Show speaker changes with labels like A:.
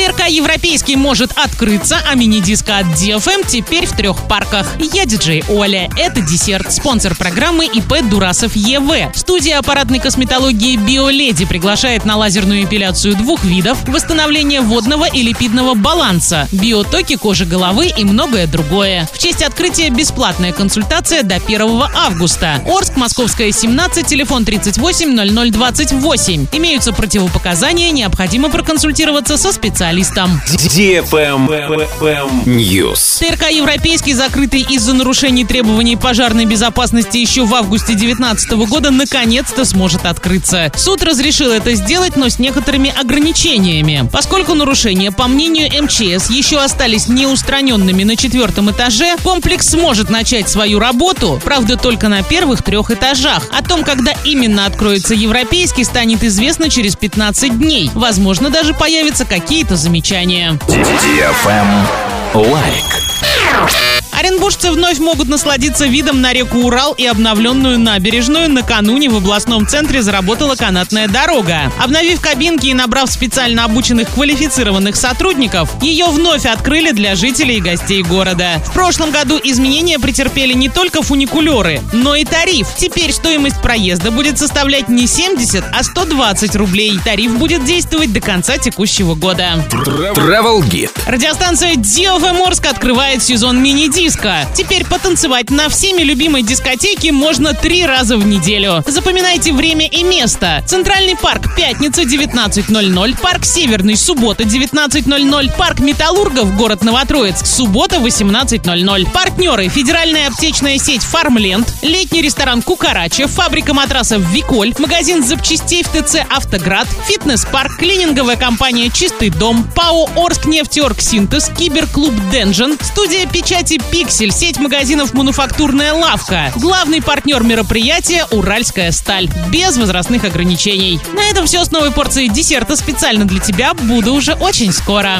A: ТРК «Европейский» может открыться, а мини-диско от DFM теперь в трех парках. Я диджей Оля. Это десерт. Спонсор программы ИП Дурасов ЕВ. Студия аппаратной косметологии «Биоледи» приглашает на лазерную эпиляцию двух видов, восстановление водного и липидного баланса, биотоки кожи головы и многое другое. В честь открытия бесплатная консультация до 1 августа. Орск, Московская, 17, телефон 38 0028. Имеются противопоказания, необходимо проконсультироваться со специалистом.
B: News.
A: ТРК «Европейский», закрытый из-за нарушений требований пожарной безопасности еще в августе 2019 года, наконец-то сможет открыться. Суд разрешил это сделать, но с некоторыми ограничениями. Поскольку нарушения, по мнению МЧС, еще остались неустраненными на четвертом этаже, комплекс сможет начать свою работу, правда, только на первых трех этажах. О том, когда именно откроется «Европейский», станет известно через 15 дней. Возможно, даже появятся какие-то замечания.
B: Лайк.
A: Оренбуржцы вновь могут насладиться видом на реку Урал и обновленную набережную. Накануне в областном центре заработала канатная дорога. Обновив кабинки и набрав специально обученных квалифицированных сотрудников, ее вновь открыли для жителей и гостей города. В прошлом году изменения претерпели не только фуникулеры, но и тариф. Теперь стоимость проезда будет составлять не 70, а 120 рублей. Тариф будет действовать до конца текущего года.
B: Travel Guide.
A: Радиостанция DFM Орск открывает сезон мини-диска. Теперь потанцевать на всеми любимой дискотеке можно три раза в неделю. Запоминайте время и место. Центральный парк пятница 19.00, парк Северный суббота 19.00, парк Металлургов город Новотроицк суббота 18.00. Партнеры федеральная аптечная сеть Фармленд, летний ресторан Кукарача, фабрика матрасов Виколь, магазин запчастей в ТЦ Автоград, фитнес-парк, клининговая компания Чистый дом, ПАО Орск нефтеорг Синтез, киберклуб Денжен, студия печати Пиксель, сеть магазинов «Мануфактурная лавка». Главный партнер мероприятия – Уральская сталь. Без возрастных ограничений. На этом все с новой порцией десерта специально для тебя. Буду уже очень скоро.